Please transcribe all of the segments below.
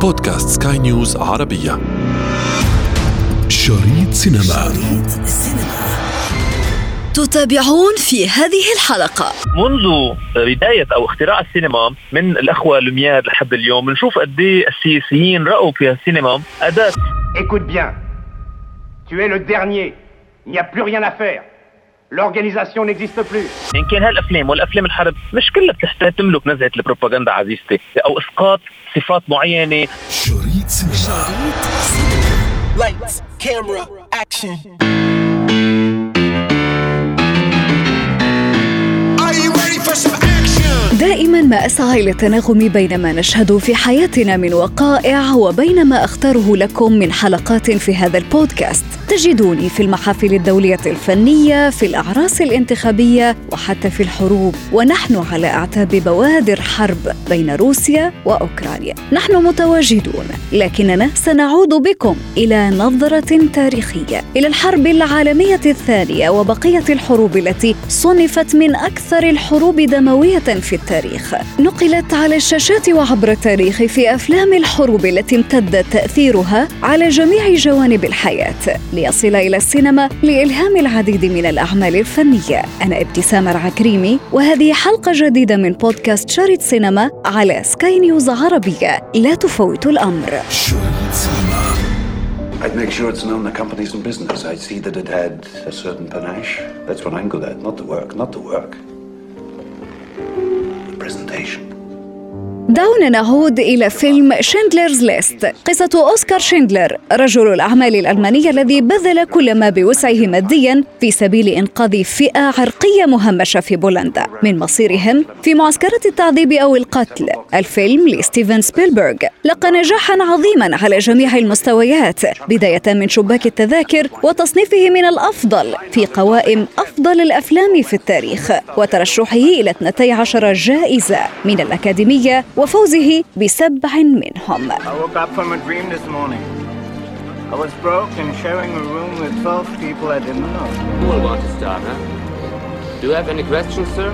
بودكاست سكاي نيوز عربية. شريط سينما. شريط تتابعون في هذه الحلقة. منذ بداية أو اختراع السينما من الأخوة لوميير لحد اليوم بنشوف قد إيه السياسيين رأوا في السينما أداة. Écoute bien, tu es le dernier, il n'y a plus rien à faire. L'organisation n'existe plus. إن كان هالأفلام والأفلام الحرب مش كلها بتحتاج تملك نزهة البروباغندا عزيزتي أو إسقاط صفات معينة شريط سينما Lights, camera, action. دائما ما أسعى إلى التناغم بين ما نشهد في حياتنا من وقائع وبين ما أختاره لكم من حلقات في هذا البودكاست. تجدوني في المحافل الدولية الفنية في الأعراس الانتخابية وحتى في الحروب. ونحن على أعتاب بوادر حرب بين روسيا وأوكرانيا. نحن متواجدون لكننا سنعود بكم إلى نظرة تاريخية. إلى الحرب العالمية الثانية وبقية الحروب التي صنفت من أكثر الحروب دموية في التاريخ. نقلت على الشاشات وعبر التاريخ في أفلام الحروب التي امتد تأثيرها على جميع جوانب الحياة ليصل إلى السينما لإلهام العديد من الأعمال الفنية أنا ابتسام العكريمي وهذه حلقة جديدة من بودكاست شريط سينما على سكاي نيوز عربية لا تفوتوا الأمر I'd make sure it's known the company's in business. I'd see that it had a certain panache. That's what I'm good at. Not the work, not the work. presentation. دعونا نعود إلى فيلم Schindler's List قصة أوسكار شيندلر رجل الأعمال الألماني الذي بذل كل ما بوسعه ماديا في سبيل إنقاذ فئة عرقية مهمشة في بولندا. من مصيرهم في معسكرات التعذيب أو القتل الفيلم لستيفن سبيلبرغ. لقى نجاحا عظيما على جميع المستويات بداية من شباك التذاكر وتصنيفه من الأفضل في قوائم أفضل الأفلام في التاريخ وترشحه إلى 12 جائزة من الأكاديمية وفوزه بسبع منهم I woke up from a dream this morning. I was broke and sharing a room with 12 people I didn't know. Who will want to start, huh? Do you have any questions, sir?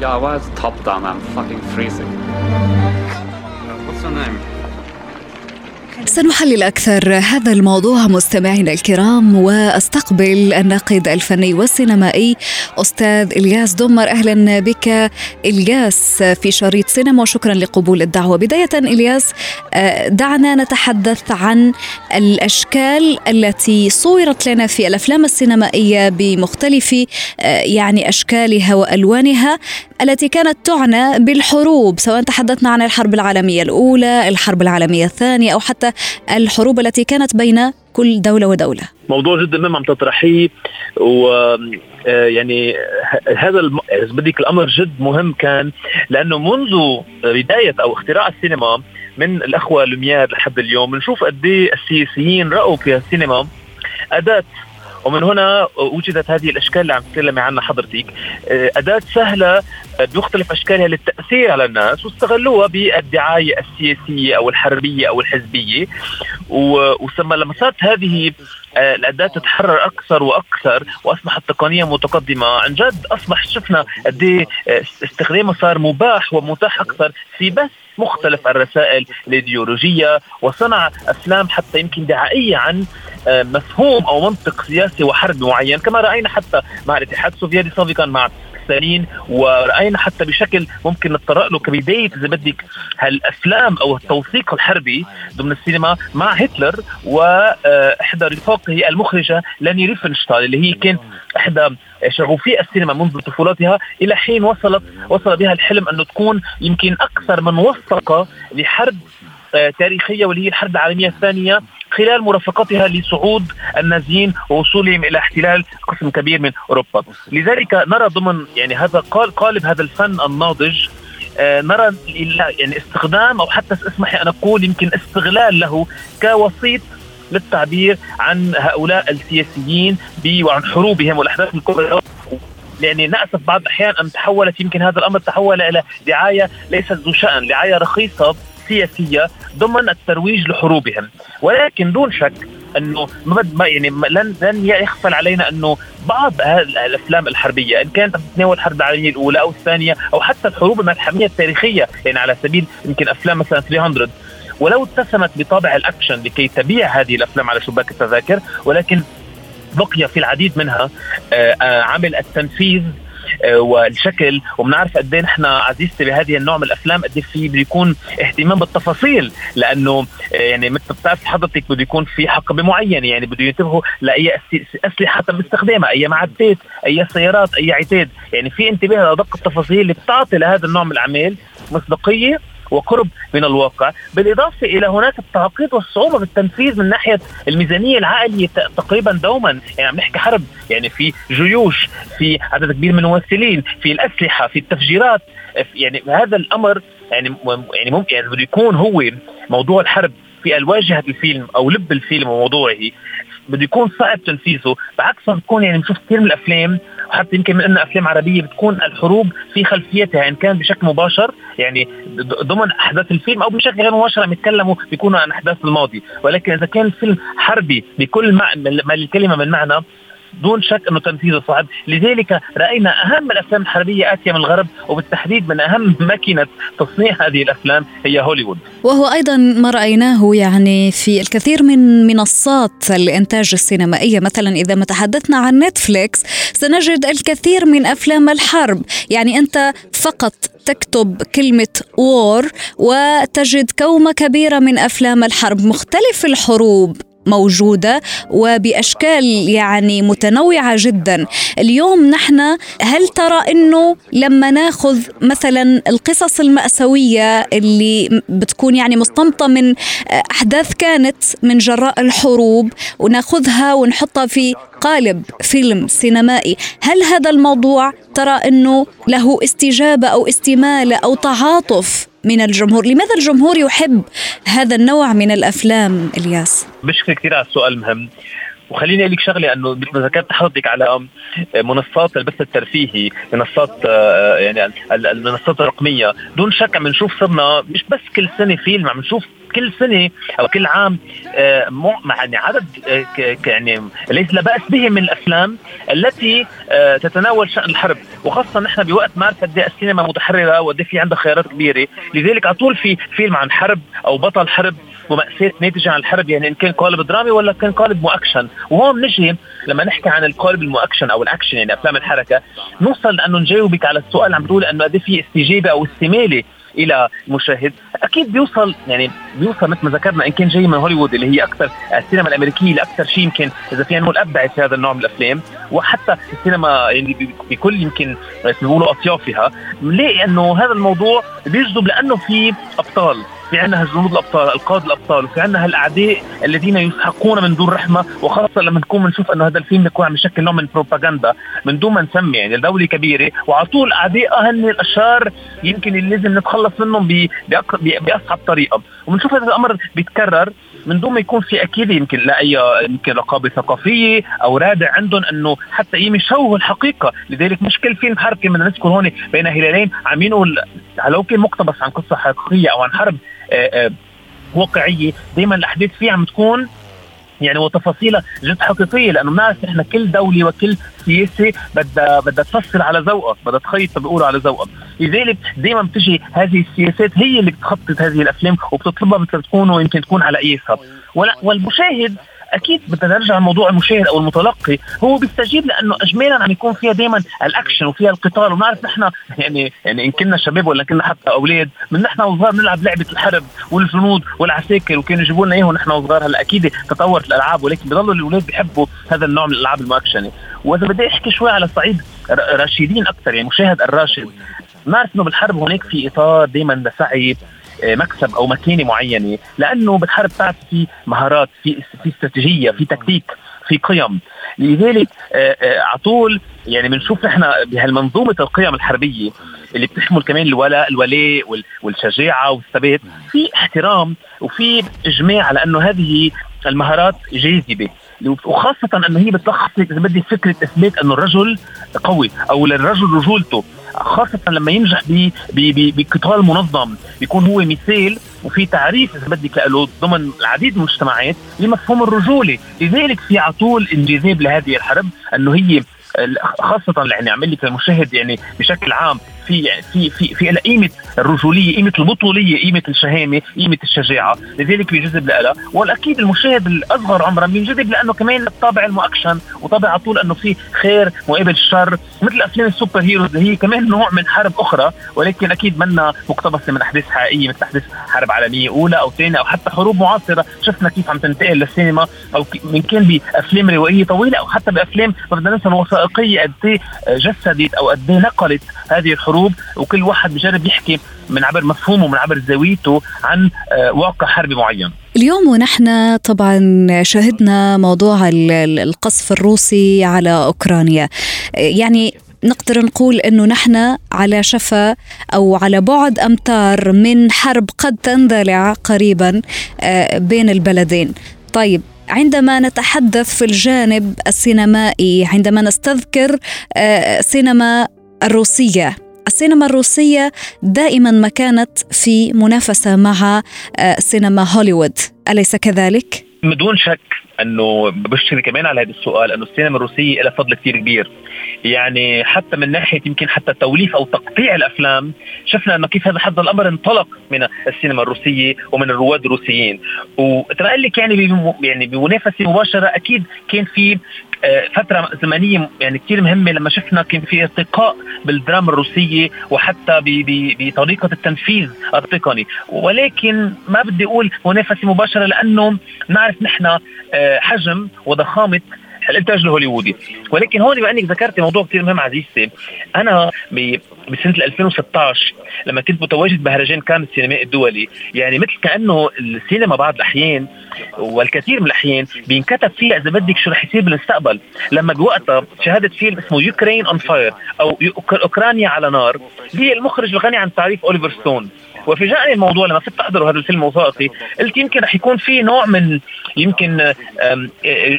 Yeah, well, it's top down. I'm fucking freezing. Uh, What's your name? سنحلل أكثر هذا الموضوع مستمعينا الكرام وأستقبل الناقد الفني والسينمائي أستاذ إلياس دمر أهلا بك إلياس في شريط سينما وشكرا لقبول الدعوة. بداية إلياس آه، دعنا نتحدث عن الأشكال التي صورت لنا في الأفلام السينمائية بمختلف آه، يعني أشكالها وألوانها. التي كانت تعنى بالحروب سواء تحدثنا عن الحرب العالمية الأولى الحرب العالمية الثانية أو حتى الحروب التي كانت بين كل دولة ودولة موضوع جدا مهم عم تطرحيه و آه، يعني هذا. إذا بدك الأمر جد مهم كان لأنه منذ بداية أو اختراع السينما من الأخوة لوميير لحد اليوم بنشوف قد إيه السياسيين رأوا في السينما أداة ومن هنا وجدت هذه الأشكال اللي عم تتكلمي عنها حضرتك آه، أداة سهلة بمختلف أشكالها للتأثير على الناس واستغلوها بالدعاية السياسية أو الحربية أو الحزبية. وثم لما صارت هذه آه، الأداة تتحرر أكثر وأكثر وأصبحت تقنية متقدمة عن جد أصبح شفنا قد إيه آه، استخدامها صار مباح ومتاح أكثر في بث مختلف الرسائل الإيديولوجية وصنع أفلام حتى يمكن دعائية عن آه، مفهوم أو منطق سياسي وحربي معين. كما رأينا حتى مع الاتحاد السوفيتي سابقا مع ستالين ورأينا حتى بشكل ممكن نتطرق له كبداية إذا بدك هالأفلام أو التوثيق الحربي ضمن السينما مع هتلر واحدى رفاقه المخرجة ليني ريفنشتال اللي هي كان إحدى شغوفين السينما منذ طفولتها إلى حين وصلت وصل بها الحلم أنه تكون يمكن أكثر من وثقة لحرب آه، تاريخية واللي هي الحرب العالمية الثانية خلال مرافقتها لصعود النازيين ووصولهم إلى احتلال قسم كبير من أوروبا، لذلك نرى ضمن يعني هذا قال- قالب هذا الفن الناضج آه، نرى يعني استخدام أو حتى اسمح لي أن أقول يمكن استغلال له كوسيط للتعبير عن هؤلاء السياسيين وعن حروبهم والأحداث الكبرى. يعني نأسف بعض الأحيان أن تحولت يمكن هذا الأمر تحول إلى دعاية ليست ذو شأن دعاية رخيصة سياسية ضمن الترويج لحروبهم. ولكن دون شك أنه ما يعني لن لن يخفى علينا أنه بعض الأفلام الحربية إن كانت تتناول الحرب العالميه الأولى أو الثانية أو حتى الحروب الملحميه التاريخية يعني على سبيل يمكن أفلام مثلا 300 ولو اتسمت بطابع الأكشن لكي تبيع هذه الأفلام على شباك التذاكر ولكن بقي في العديد منها آه، آه، عمل التنفيذ والشكل وبنعرف قد إيه نحن عزيزتي بهذه النوع من الأفلام قد في بده يكون اهتمام بالتفاصيل لأنه يعني مثل بتعرف حضرتك بده يكون في حقبه معينه يعني بده ينتبهوا لأي أسلحة تم استخدامها أي معدات أي سيارات أي عتاد. يعني في انتباه لدق التفاصيل اللي بتعطي لهذا النوع من الاعمال مصداقية وقرب من الواقع. بالإضافة إلى هناك التعقيد والصعوبة بالتنفيذ من ناحية الميزانية العالية تقريبا دوما. يعني عم نحكي حرب. يعني في جيوش في عدد كبير من الممثلين في الأسلحة في التفجيرات. يعني هذا الأمر يعني يعني ممكن يعني بده يكون هو موضوع الحرب في الواجهة الفيلم أو لب الفيلم وموضوعه. بده يكون صعب تنفيذه بعكس ما بتكون يعني بنشوف كثير من الأفلام وحتى يمكن من انها أفلام عربية بتكون الحروب في خلفيتها إن كان بشكل مباشر يعني ضمن أحداث الفيلم أو بشكل غير مباشر عم يتكلموا بيكونوا عن أحداث الماضي. ولكن إذا كان الفيلم حربي بكل ما الكلمة من معنى دون شك أنه تنفيذه صعب، لذلك رأينا أهم الأفلام الحربية آتية من الغرب وبالتحديد من أهم ماكينة تصنيع هذه الأفلام هي هوليوود. وهو أيضا ما رأيناه يعني في الكثير من منصات الإنتاج السينمائية، مثلا إذا ما تحدثنا عن نتفليكس سنجد الكثير من أفلام الحرب، يعني أنت فقط تكتب كلمة war وتجد كومة كبيرة من أفلام الحرب. مختلف الحروب. موجودة وبأشكال يعني متنوعة جدا. اليوم نحن هل ترى أنه لما ناخذ مثلا القصص المأساوية اللي بتكون يعني مستنبطة من أحداث كانت من جراء الحروب وناخذها ونحطها في قالب فيلم سينمائي هل هذا الموضوع ترى أنه له استجابة أو استمالة أو تعاطف من الجمهور لماذا الجمهور يحب هذا النوع من الأفلام إلياس؟ بشكر كثير على السؤال مهم وخليني أقول لك شغلة إنه مثل ما ذكرت حضرتك على منصات البث الترفيهي منصات آه، يعني المنصات الرقمية دون شك عم نشوف صرنا مش بس كل سنة فيلم عم نشوف كل سنة أو كل عام آه، يعني عدد آه، يعني ليس لا بأس به من الأفلام التي تتناول شأن الحرب. وخاصة نحن بوقت ما قد السينما متحررة وقد في عندها خيارات كبيرة. لذلك على طول في فيلم عن حرب أو بطل حرب ومأساة ناتجة عن الحرب يعني إن كان قالب درامي ولا كان قالب مؤكشن. وهون نجي لما نحكي عن القالب المؤكشن أو الأكشن يعني أفلام الحركة نوصل لأنه نجاوبك على السؤال اللي عم بتقول أنه قد إيه في استجابة أو استمالة إلى المشاهد أكيد بيوصل يعني بيوصل مثل ما ذكرنا إن كان جاي من هوليوود اللي هي أكثر السينما الأمريكية الأكثر شيء يمكن إذا فينا نقول ابدعت في هذا النوع من الأفلام. وحتى السينما يعني بكل يمكن بيقولوا أطيافها. بنلاقي انه هذا الموضوع بيجذب لأنه في أبطال. في عندنا هالجنود الأبطال القادة الأبطال وفي عندنا هالأعداء الذين يسحقون من دون رحمة وخاصة لما نكون بنشوف إنه هذا الفيلم بيكون عم يشكل نوع من بروباغندا من دون ما نسمي يعني دوله كبيرة وعلى طول اعدائها هن الأشرار يمكن اللي لازم نتخلص منهم بأصعب طريقة. وبنشوف هذا الأمر بيتكرر من دون ما يكون في أكيد يمكن لاي يمكن رقابة ثقافية أو رادع عندهم إنه حتى يشوهوا الحقيقة. لذلك مش كل فيلم حرب كما نذكر هون بين هلالين عم ينقل كان مقتبس عن قصة حقيقية أو عن حرب واقعية. دائما الأحداث فيه عم تكون يعني وتفاصيلها جد حقيقية لأنه بنعرف إحنا كل دولة وكل سياسة بدها بدها تفصل على ذوقها بدها تخيط بيقولوا على ذوقها. لذلك دائما بتجي هذه السياسات هي اللي بتخطط هذه الأفلام وبتطلبها مثل تكون ويمكن تكون على قياسها والمشاهد أكيد بدنا نرجع لموضوع المشاهد أو المتلقي. هو بيستجيب لأنه اجمالا عم يكون فيها دائما الأكشن وفيها القتال. ونعرف نحن يعني يعني إن كنا شباب ولا كنا حتى أولاد من نحن وصغار بنلعب لعبة الحرب والجنود والعساكر وكانوا يجيبوا لنا إياهم نحن وصغار. هلأ أكيد تطورت الألعاب ولكن بضلوا الأولاد بيحبوا هذا النوع من الألعاب المؤكشنة. وإذا بدي أحكي شوي على صعيد راشدين أكثر يعني مشاهد الراشد. نعرف إنه بالحرب هناك في إطار دائما لسعي مكسب أو مكينه معينة لأنه بالحرب بتعرف في مهارات في في استراتيجية في تكتيك في قيم. لذلك آه، آه، على طول يعني بنشوف نحن بهالمنظومة القيم الحربية اللي بتشمل كمان الولاء الولاء والشجاعة والثبات في احترام وفي إجماع على انه هذه المهارات جاذبة. وخاصة أنه هي بتلخص إذا بدي فكرة إثبات أنه الرجل قوي أو للرجل رجولته. خاصة لما ينجح بقتال منظم بيكون هو مثال وفي تعريف إذا بدك له ضمن العديد من المجتمعات لمفهوم الرجولة. لذلك في على طول انجذاب لهذه الحرب أنه هي خاصة يعني عمل المشاهد يعني بشكل عام. في في في في قيمة الرجولية قيمة البطولية قيمة الشهامة قيمة الشجاعة. لذلك بيجذب لها. والأكيد المشاهد الأصغر عمرا بينجذب لأنه كمان الطابع المؤكشن وطابع على طول أنه في خير مقابل الشر مثل أفلام السوبر هيروز هي كمان نوع من حرب أخرى ولكن أكيد منا مقتبسة من أحداث حقيقية مثل أحداث حرب عالمية أولى أو ثانية أو حتى حروب معاصرة. شفنا كيف عم تنتقل للسينما أو من كان بأفلام روائية طويلة أو حتى بأفلام ما بدنا ننسى وثائقيه قد إيه جسدت أو قد إيه نقلت هذه الحروب وكل واحد بجرب يحكي من عبر مفهومه من عبر زاويته عن آه، واقع حربي معين. اليوم ونحن طبعا شهدنا موضوع القصف الروسي على أوكرانيا. يعني نقدر نقول إنه نحن على شفا أو على بعد أمتار من حرب قد تندلع قريبا آه، بين البلدين. طيب عندما نتحدث في الجانب السينمائي عندما نستذكر آه، الروسية السينما الروسية دائما ما كانت في منافسة مع آه، سينما هوليوود. أليس كذلك؟ بدون شك أنه بشتري كمان على هذا السؤال أنه السينما الروسية لها فضل كثير كبير. يعني حتى من ناحية يمكن حتى توليف أو تقطيع الأفلام شفنا أنه كيف هذا حد الأمر انطلق من السينما الروسية ومن الرواد الروسيين. وترى لك يعني يعني بمنافسة مباشرة أكيد كان في آه، فترة زمنية يعني كثير مهمة لما شفنا كان في ارتقاء بالدراما الروسية وحتى بطريقة التنفيذ التقني. ولكن ما بدي أقول منافسة مباشرة لأنه نعرف نحن آه، حجم وضخامة الانتاج الهوليوودي. ولكن هون بما انك ذكرتي موضوع كثير مهم عزيزتي أنا بسنة 2016 لما كنت متواجد بمهرجان كان السينمائي الدولي يعني مثل كأنه السينما بعض الأحيان والكثير من الأحيان بينكتب فيها إذا بدك شو رح يصير بالمستقبل. لما بوقتها شاهدت فيلم اسمه Ukraine on Fire أو أوكرانيا على نار المخرج الغني عن تعريف أوليفر ستون. وفاجأني الموضوع لما كنت احضر هذا الفيلم الوثائقي قلت يمكن رح يكون في نوع من يمكن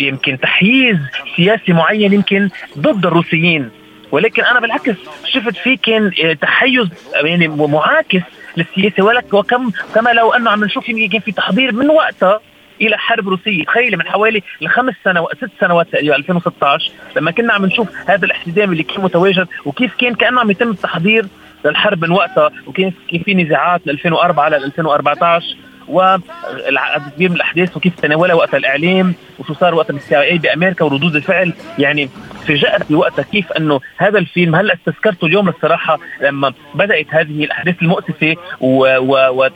يمكن تحييز سياسي معين يمكن ضد الروسيين. ولكن أنا بالعكس شفت فيه كان تحيز يعني معاكس للسياسة. ولك وكم كما لو أنه عم نشوف يمكن في تحضير من وقتها إلى حرب روسية. تخيلي من حوالي لخمس سنوات ست سنوات تقريبا 2016 لما كنا عم نشوف هذا الاحتدام اللي كان متواجد وكيف كان كأنه عم يتم التحضير للحرب من وقتها وكيف كيف في نزاعات من 2004 ل 2014 والعدد كبير من الأحداث وكيف تناولها وقت الإعلام وشو صار وقت ال CIA بأمريكا وردود الفعل. يعني فاجأت بوقتها كيف أنه هذا الفيلم هلا استذكرته اليوم الصراحة لما بدأت هذه الأحداث المؤسفة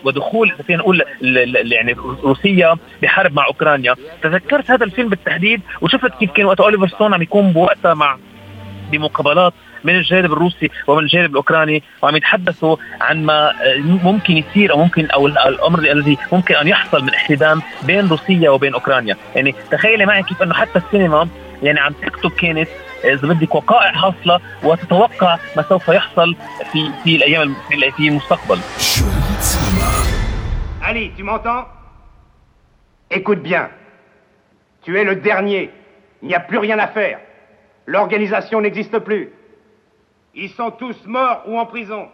ودخول فينا نقول يعني روسيا بحرب مع أوكرانيا. تذكرت هذا الفيلم بالتحديد وشفت كيف كان وقت أوليفر ستون عم يكون بوقتها مع بمقابلات من الجانب الروسي ومن الجانب الأوكراني وعم يتحدثوا عن ما ممكن يصير أو ممكن أو الأمر الذي ممكن أن يحصل من احتدام بين روسيا وبين أوكرانيا، يعني تخيلي معي كيف أنه حتى السينما يعني عم تكتب كانت إذا بدك وقائع حاصله وتتوقع ما سوف يحصل في في الأيام في المستقبل. Ali, tu m'entends Écoute bien. Tu es le dernier. Il n'y a plus rien à faire. L'organisation n'existe plus. Ils sont tous morts ou en prison.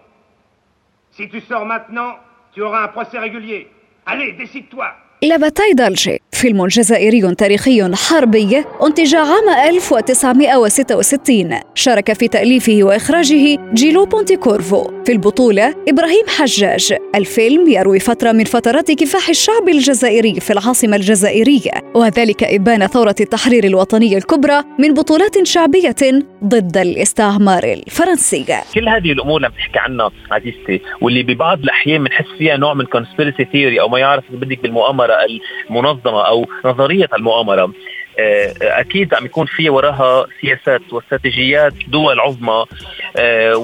Si tu sors maintenant, tu auras un procès régulier. Allez, décide-toi. La bataille d'Alger فيلم جزائري تاريخي حربي أنتج عام 1966 شارك في تأليفه وإخراجه جيلو بونتيكورفو. في البطولة إبراهيم حجاج. الفيلم يروي فترة من فترات كفاح الشعب الجزائري في العاصمة الجزائرية وذلك إبان ثورة التحرير الوطنية الكبرى من بطولات شعبية ضد الاستعمار الفرنسي. كل هذه الأمور اللي بتحكي عنها عزيزتي واللي ببعض الأحيان بنحس فيها نوع من conspiracy theory أو ما يعرف بدك بالمؤامرة المنظمة أو نظرية المؤامرة. آه، أكيد عم يكون في وراها سياسات واستراتيجيات دول عظمى آه،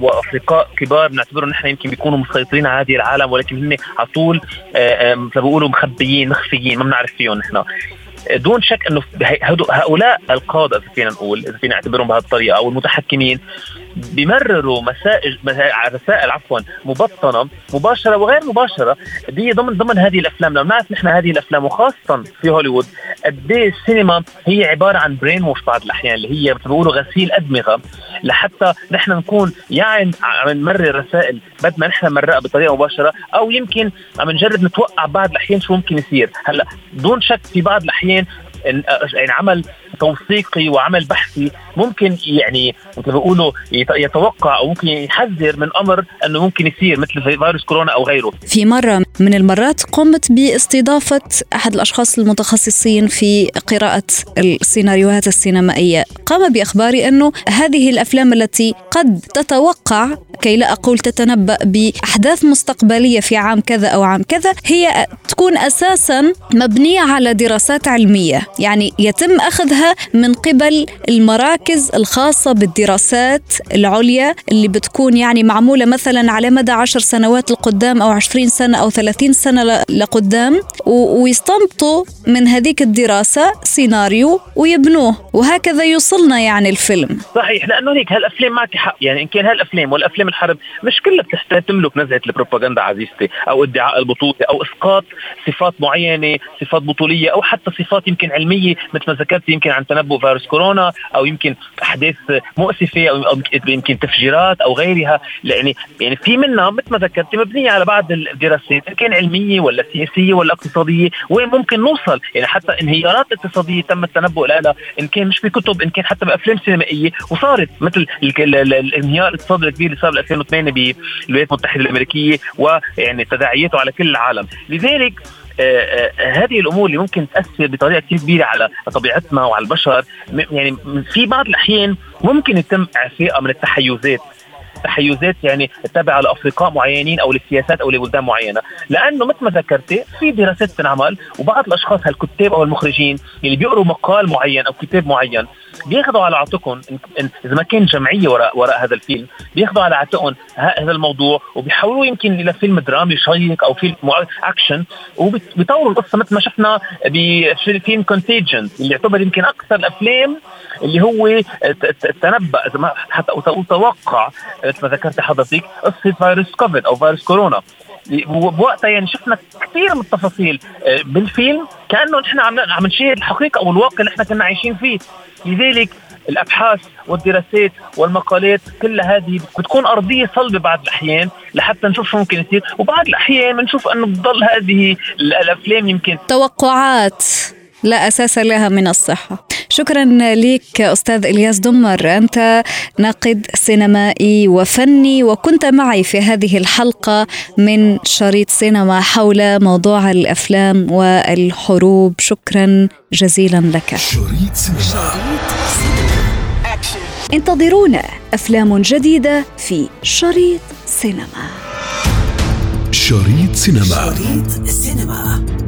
وأفرقاء كبار بنعتبرهم نحن يمكن بيكونوا مسيطرين على هذه العالم ولكن هن على طول آه، مثل بيقولوا مخبيين مخفيين ما بنعرف فيهم نحن. دون شك إنه هؤلاء القادة إذا فينا نقول إذا فينا نعتبرهم بهالطريقة أو المتحكمين بيمرروا مسائل رسائل عفوا مبطنة مباشرة وغير مباشرة. دي ضمن ضمن هذه الأفلام. لو نعرف نحن هذه الأفلام وخاصه في هوليوود قد إيه السينما هي عبارة عن برين ووش بعض الأحيان اللي هي مثل بيقولوا غسيل أدمغة. لحتى نحن نكون يعني عم نمرر رسائل بدنا نحن نمرقها بطريقة مباشرة أو يمكن عم نجرب نتوقع بعض الأحيان شو ممكن يصير. هلأ دون شك في بعض الأحيان يعني عمل توثيقي وعمل بحثي ممكن يعني مثل ما بيقولوا يت- يتوقع أو ممكن يحذر من أمر إنه ممكن يصير مثل في فيروس كورونا أو غيره. في مرة من المرات قمت باستضافة أحد الأشخاص المتخصصين في قراءة السيناريوهات السينمائية. قام بإخباري أنه هذه الأفلام التي قد تتوقع كي لا أقول تتنبأ بأحداث مستقبلية في عام كذا أو عام كذا هي تكون أساسا مبنية على دراسات علمية. يعني يتم أخذها من قبل المراكز الخاصة بالدراسات العليا اللي بتكون يعني معمولة مثلا على مدى عشر سنوات لقدام أو عشرين سنة أو ثلاثين سنة لقدام ويستنبطوا من هذيك الدراسة سيناريو ويبنوه وهكذا يوصلنا يعني الفيلم. صحيح لأنه هيك هالأفلام معك حق يعني إن كان هالأفلام والأفلام الحرب مش كلها بتحتاج تملك نزهه البروباغندا عزيزتي أو ادعاء البطولة أو إسقاط صفات معينة صفات بطولية أو حتى صفات يمكن علمية مثل ما ذكرت يمكن عن تنبؤ فيروس كورونا أو يمكن أحداث مؤسفة أو يمكن تفجيرات أو غيرها. يعني يعني في منها مثل ما ذكرت مبنية على بعض الدراسات ان كان علمية ولا سياسية ولا اقتصادية وين ممكن نوصل. يعني حتى انهيارات اقتصادية تم التنبؤ لها إن كان مش بكتب إن كان حتى بأفلام سينمائية. وصارت مثل ال- ال- ال- الانهيار الاقتصادي الكبير اللي صار ب 2008 بالولايات المتحدة الأمريكية ويعني تداعياته على كل العالم. لذلك هذه الأمور اللي ممكن تأثر بطريقة كثير كبيرة على طبيعتنا وعلى البشر. يعني في بعض الأحيان ممكن يتم اعفائها من التحيزات. تحيزات يعني تابعة لأفرقاء معينين أو لسياسات أو لبلدان معينة. لأنه مثل ما ذكرتي في دراسات تنعمل وبعض الأشخاص هالكتاب أو المخرجين اللي بيقروا مقال معين أو كتاب معين بياخذوا على عاتقهم. إذا ما كان جمعية وراء وراء هذا الفيلم بياخذوا على عاتقهم هذا الموضوع وبيحولوه يمكن إلى فيلم درامي شيق أو فيلم اكشن وبيطوروا القصة مثل ما شفنا بفيلم Contagion اللي يعتبر يمكن أكثر الأفلام اللي هو ت- ت- تنبأ إذا ما حتى توقع مثل ما ذكرت حضرتك قصة فيروس كوفيد أو فيروس كورونا. بوقتها يعني شفنا كثير من التفاصيل آه، بالفيلم كأنه نحن عم عم نشاهد الحقيقة أو الواقع اللي إحنا كنا عايشين فيه. لذلك الأبحاث والدراسات والمقالات كلها هذه بتكون أرضية صلبة بعض الأحيان لحتى نشوف شو ممكن يصير. وبعض الأحيان بنشوف انه بتضل هذه ال- الأفلام يمكن. توقعات لا أساس لها من الصحة. شكرا لك أستاذ إلياس دمر. أنت ناقد سينمائي وفني وكنت معي في هذه الحلقة من شريط سينما حول موضوع الأفلام والحروب. شكرا جزيلا لك. شريط سينما. Action. انتظرونا أفلام جديدة في شريط سينما. شريط سينما. شريط